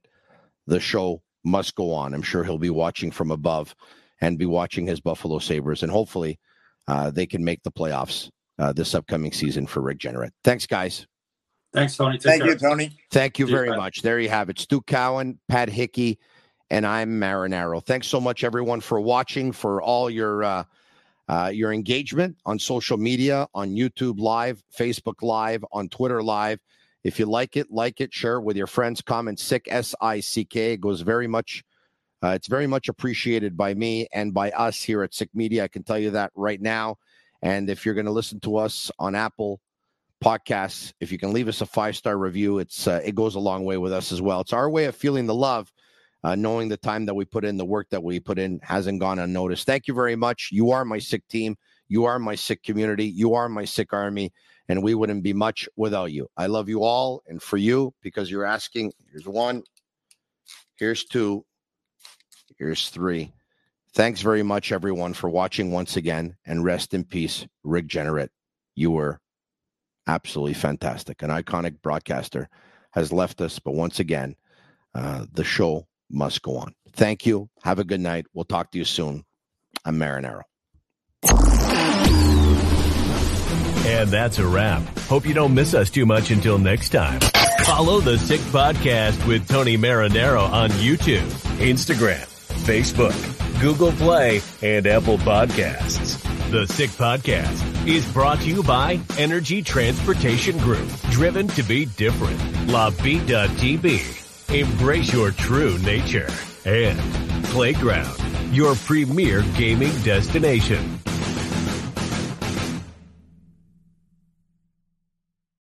the show must go on. I'm sure he'll be watching from above and be watching his Buffalo Sabres. And hopefully uh, they can make the playoffs uh, this upcoming season for Rick Jeanneret. Thanks, guys. Thanks, Tony. Take Thank care. you, Tony. Thank you See very Pat. much. There you have it. Stu Cowan, Pat Hickey, and I'm Marinaro. Thanks so much, everyone, for watching, for all your uh, uh, your engagement on social media, on YouTube Live, Facebook Live, on Twitter Live. If you like it, like it, share it with your friends. Comment sick S I C K It goes very much Uh, it's very much appreciated by me and by us here at Sick Media. I can tell you that right now. And if you're going to listen to us on Apple Podcasts, if you can leave us a five star review, it's uh, it goes a long way with us as well. It's our way of feeling the love, uh, knowing the time that we put in, the work that we put in hasn't gone unnoticed. Thank you very much. You are my sick team. You are my sick community. You are my sick army. And we wouldn't be much without you. I love you all. And for you, because you're asking, here's one, here's two, here's three. Thanks very much, everyone, for watching once again. And rest in peace, Rick Jeanneret. You were absolutely fantastic. An iconic broadcaster has left us, but once again, uh, the show must go on. Thank you. Have a good night. We'll talk to you soon. I'm Marinaro. And that's a wrap. Hope you don't miss us too much until next time. Follow the Sick Podcast with Tony Marinaro on YouTube, Instagram, Facebook, Google Play, and Apple Podcasts. The Sick Podcast is brought to you by Energy Transportation Group, driven to be different. La Bitt à Tibi. Embrace your true nature. And Playground, your premier gaming destination.